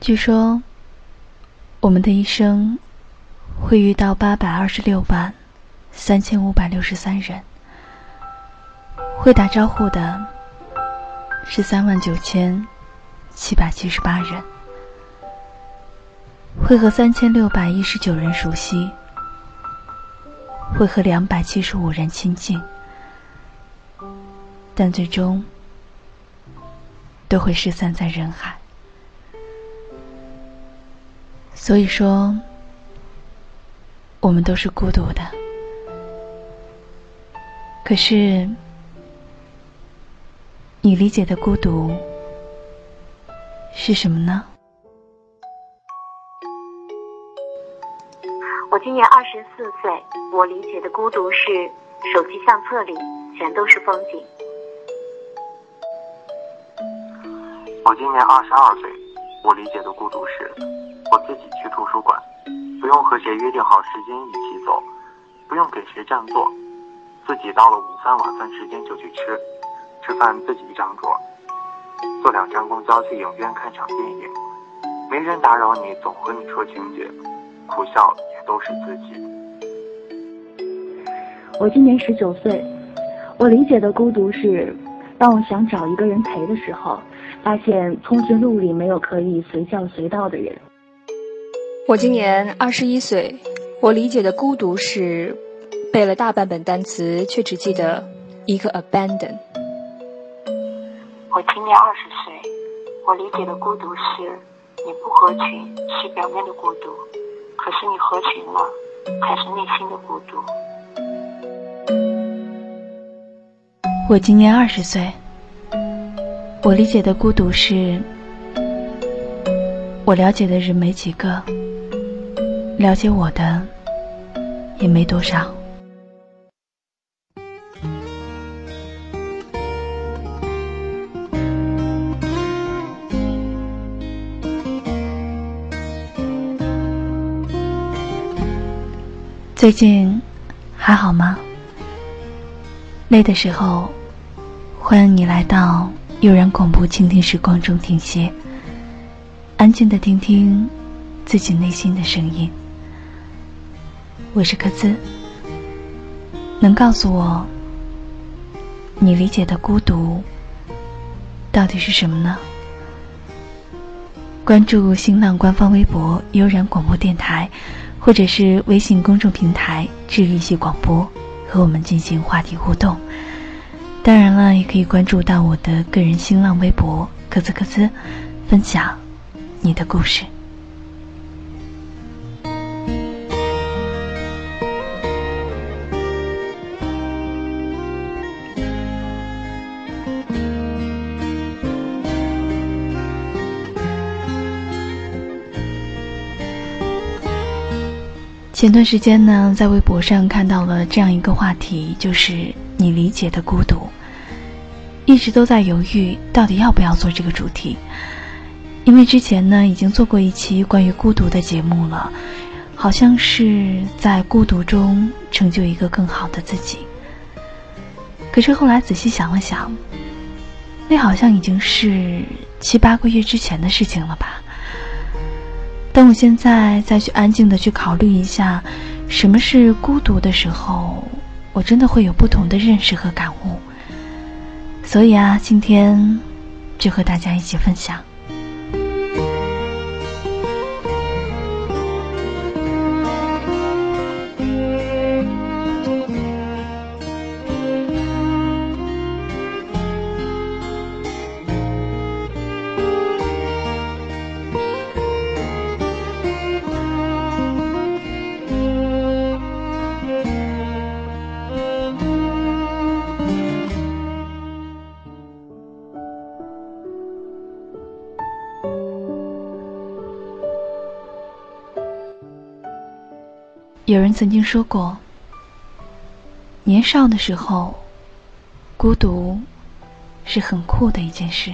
据说，我们的一生会遇到八百二十六万三千五百六十三人，会打招呼的是三万九千七百七十八人，会和三千六百一十九人熟悉，会和两百七十五人亲近，但最终都会失散在人海。所以说，我们都是孤独的。可是，你理解的孤独是什么呢？我今年二十四岁，我理解的孤独是手机相册里全都是风景。我今年二十二岁，我理解的孤独是。我自己去图书馆，不用和谁约定好时间一起走，不用给谁占座，自己到了午饭晚饭时间就去吃，吃饭自己一张桌，坐两站公交去影院看场电影，没人打扰你，总和你说情节，苦笑也都是自己。我今年十九岁，我理解的孤独是，当我想找一个人陪的时候，发现通讯录里没有可以随叫随到的人。我今年二十一岁，我理解的孤独是背了大半本单词，却只记得一个 abandon。我今年二十岁，我理解的孤独是你不合群是表面的孤独，可是你合群了，才是内心的孤独。我今年二十岁，我理解的孤独是我了解的人没几个。了解我的也没多少。最近还好吗？累的时候，欢迎你来到悠然广播倾听时光中停歇，安静的听听自己内心的声音。我是柯兹，能告诉我你理解的孤独到底是什么呢？关注新浪官方微博“悠然广播电台”，或者是微信公众平台“治愈系广播”，和我们进行话题互动。当然了，也可以关注到我的个人新浪微博“柯兹柯兹”，分享你的故事。前段时间呢，在微博上看到了这样一个话题，就是你理解的孤独。一直都在犹豫，到底要不要做这个主题，因为之前呢已经做过一期关于孤独的节目了，好像是在孤独中成就一个更好的自己。可是后来仔细想了想，那好像已经是七八个月之前的事情了吧。当我现在再去安静的去考虑一下什么是孤独的时候，我真的会有不同的认识和感悟。所以啊，今天就和大家一起分享。有人曾经说过，年少的时候，孤独是很酷的一件事；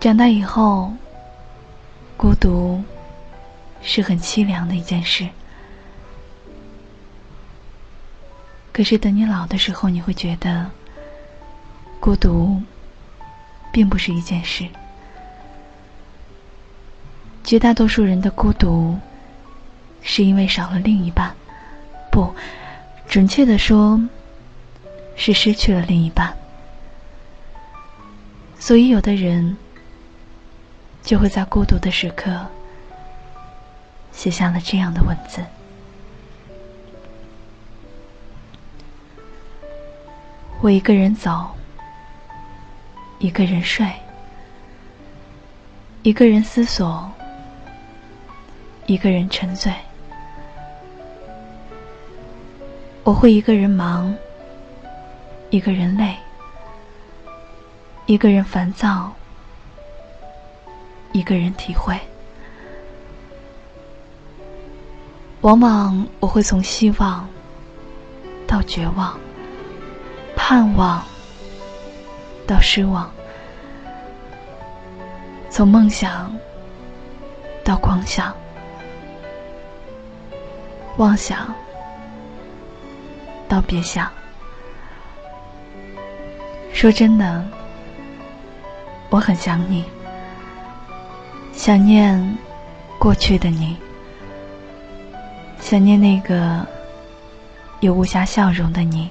长大以后，孤独是很凄凉的一件事。可是等你老的时候，你会觉得，孤独并不是一件事。绝大多数人的孤独，是因为少了另一半，不，准确的说，是失去了另一半。所以，有的人就会在孤独的时刻，写下了这样的文字：我一个人走，一个人睡，一个人思索。一个人沉醉，我会一个人忙，一个人累，一个人烦躁，一个人体会。往往我会从希望到绝望，盼望到失望，从梦想到狂想。妄想，到别想。说真的，我很想你，想念过去的你，想念那个有无暇笑容的你，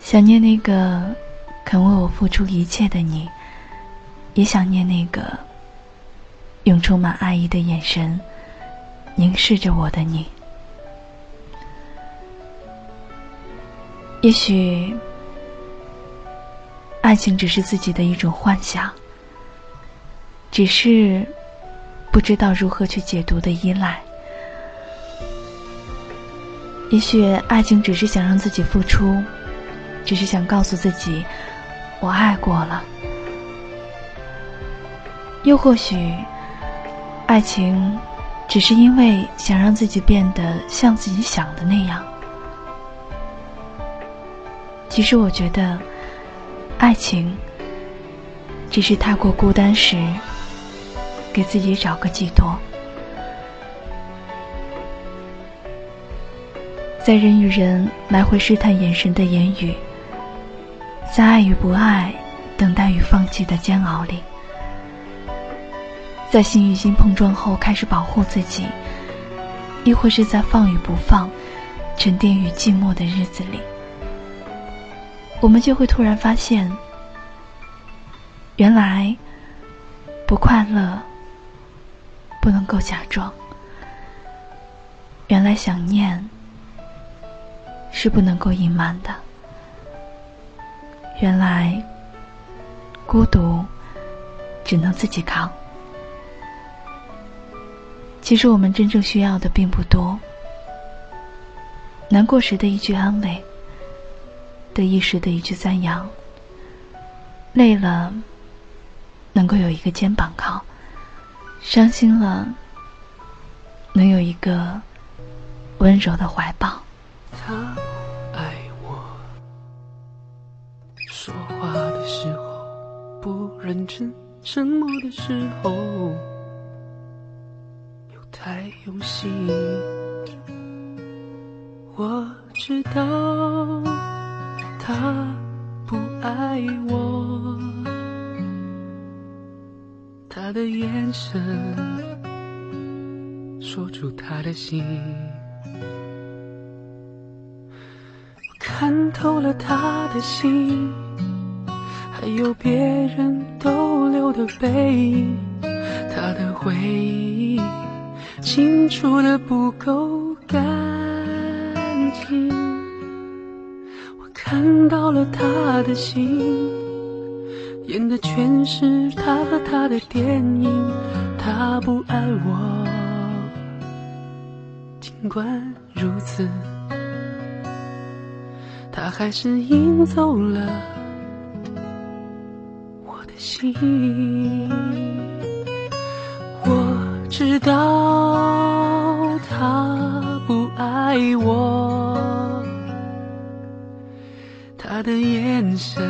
想念那个肯为我付出一切的你，也想念那个用充满爱意的眼神。凝视着我的你，也许爱情只是自己的一种幻想，只是不知道如何去解读的依赖。也许爱情只是想让自己付出，只是想告诉自己我爱过了。又或许爱情。只是因为想让自己变得像自己想的那样。其实我觉得，爱情只是太过孤单时，给自己找个寄托。在人与人来回试探眼神的言语，在爱与不爱、等待与放弃的煎熬里。在心与心碰撞后，开始保护自己；亦或是在放与不放、沉淀与寂寞的日子里，我们就会突然发现，原来不快乐不能够假装；原来想念是不能够隐瞒的；原来孤独只能自己扛。其实我们真正需要的并不多，难过时的一句安慰，得意时的一句赞扬，累了能够有一个肩膀靠，伤心了能有一个温柔的怀抱。他爱我，说话的时候不认真，沉默的时候。太用心，我知道他不爱我，他的眼神说出他的心，我看透了他的心，还有别人逗留的背影，他的回忆。清除的不够干净，看到了他的心，演的全是他和他的电影。他不爱我，尽管如此，他还是赢走了我的心。我知道他不爱我，他的眼神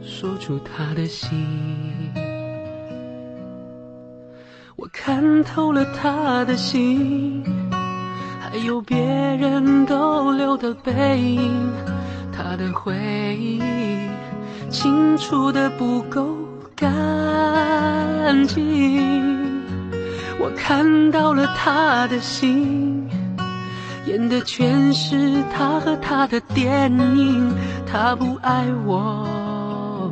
说出他的心，我看透了他的心，还有别人逗留的背影，他的回忆清楚的不够干。净。我看到了他的心，演的全是他和他的电影。他不爱我，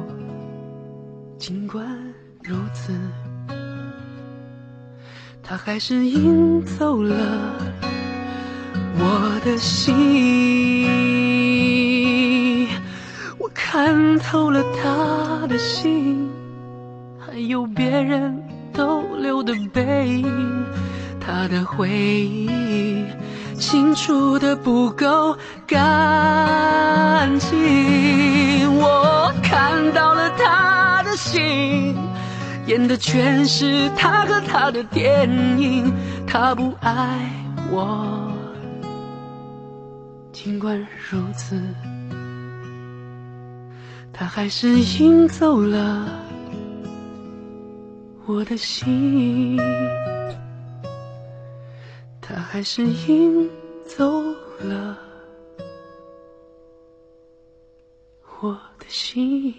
尽管如此，他还是赢走了我的心。我看透了他的心，还有别人。逗留的背影，他的回忆清楚的不够干净。我看到了他的心，演的全是他和他的电影。他不爱我，尽管如此，他还是赢走了。我的心，还是赢走了我的心。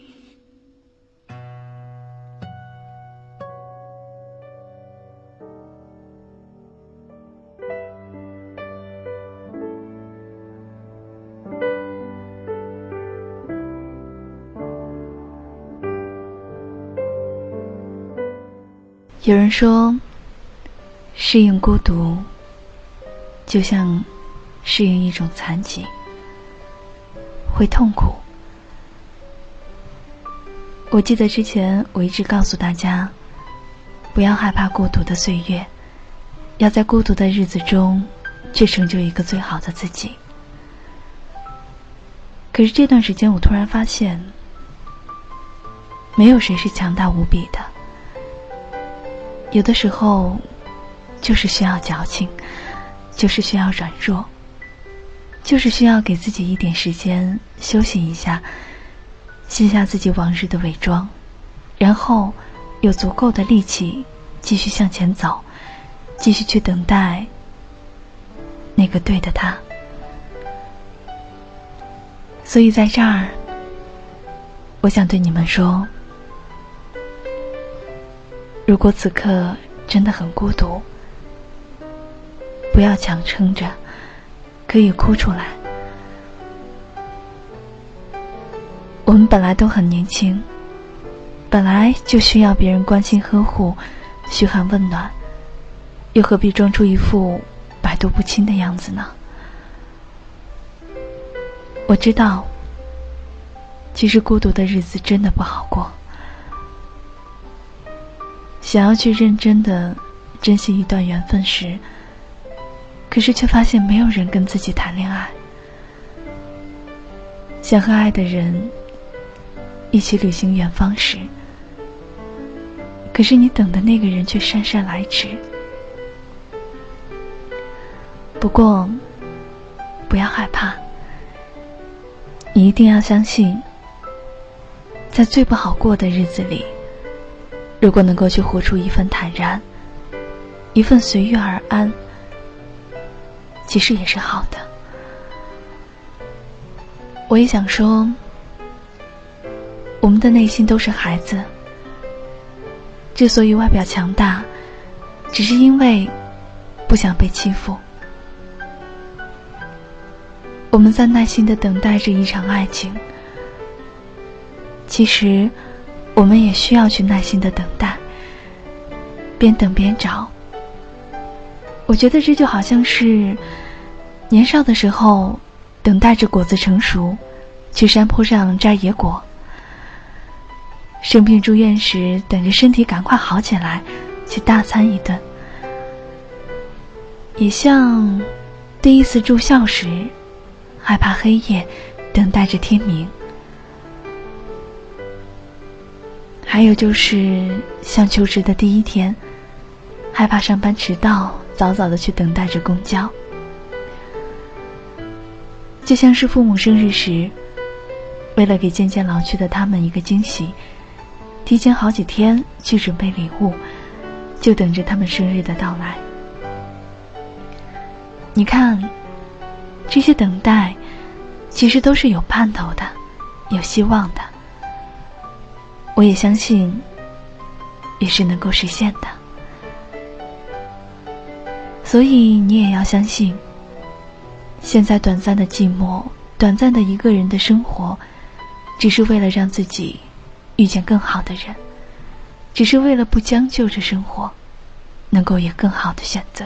有人说，适应孤独，就像适应一种残疾，会痛苦。我记得之前我一直告诉大家，不要害怕孤独的岁月，要在孤独的日子中，去成就一个最好的自己。可是这段时间，我突然发现，没有谁是强大无比的。有的时候，就是需要矫情，就是需要软弱，就是需要给自己一点时间休息一下，卸下自己往日的伪装，然后有足够的力气继续向前走，继续去等待那个对的他。所以在这儿，我想对你们说。如果此刻真的很孤独，不要强撑着，可以哭出来。我们本来都很年轻，本来就需要别人关心呵护、嘘寒问暖，又何必装出一副百毒不侵的样子呢？我知道，其实孤独的日子真的不好过。想要去认真的珍惜一段缘分时，可是却发现没有人跟自己谈恋爱。想和爱的人一起旅行远方时，可是你等的那个人却姗姗来迟。不过，不要害怕，你一定要相信，在最不好过的日子里。如果能够去活出一份坦然，一份随遇而安，其实也是好的。我也想说，我们的内心都是孩子，之所以外表强大，只是因为不想被欺负。我们在耐心的等待着一场爱情，其实。我们也需要去耐心的等待，边等边找。我觉得这就好像是年少的时候，等待着果子成熟，去山坡上摘野果；生病住院时，等着身体赶快好起来，去大餐一顿；也像第一次住校时，害怕黑夜，等待着天明。还有就是像求职的第一天，害怕上班迟到，早早的去等待着公交。就像是父母生日时，为了给渐渐老去的他们一个惊喜，提前好几天去准备礼物，就等着他们生日的到来。你看，这些等待，其实都是有盼头的，有希望的。我也相信，也是能够实现的。所以你也要相信，现在短暂的寂寞，短暂的一个人的生活，只是为了让自己遇见更好的人，只是为了不将就着生活，能够有更好的选择。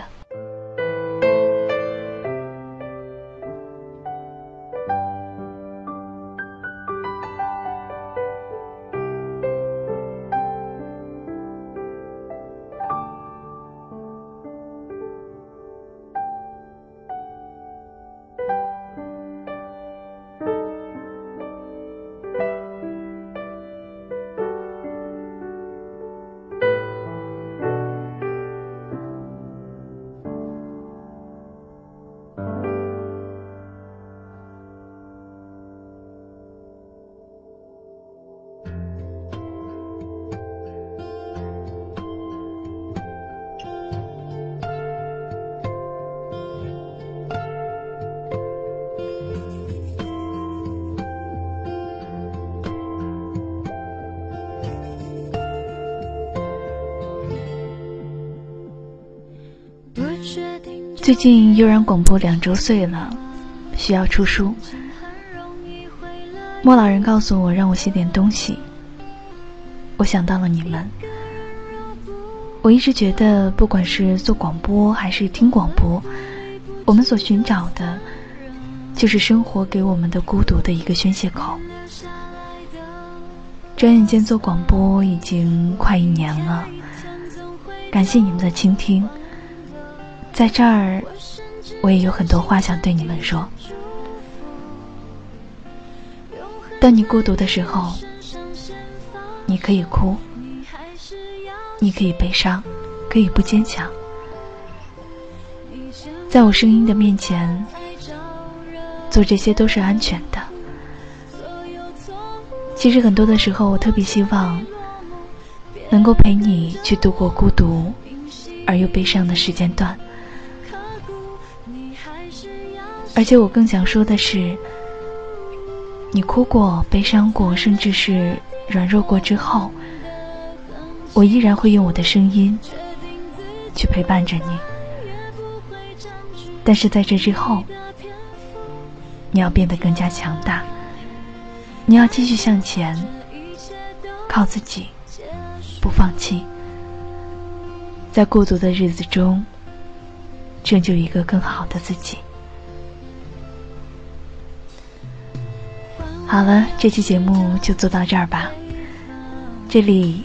最近悠然广播两周岁了，需要出书。莫老人告诉我让我写点东西，我想到了你们。我一直觉得，不管是做广播还是听广播，我们所寻找的，就是生活给我们的孤独的一个宣泄口。转眼间做广播已经快一年了，感谢你们的倾听。在这儿，我也有很多话想对你们说。当你孤独的时候，你可以哭，你可以悲伤，可以不坚强。在我声音的面前，做这些都是安全的。其实很多的时候，我特别希望能够陪你去度过孤独而又悲伤的时间段。而且我更想说的是，你哭过、悲伤过，甚至是软弱过之后，我依然会用我的声音去陪伴着你。但是在这之后，你要变得更加强大，你要继续向前，靠自己，不放弃，在孤独的日子中，成就一个更好的自己。好了，这期节目就做到这儿吧。这里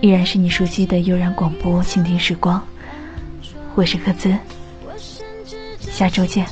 依然是你熟悉的悠然广播，倾听时光，我是赫兹，下周见。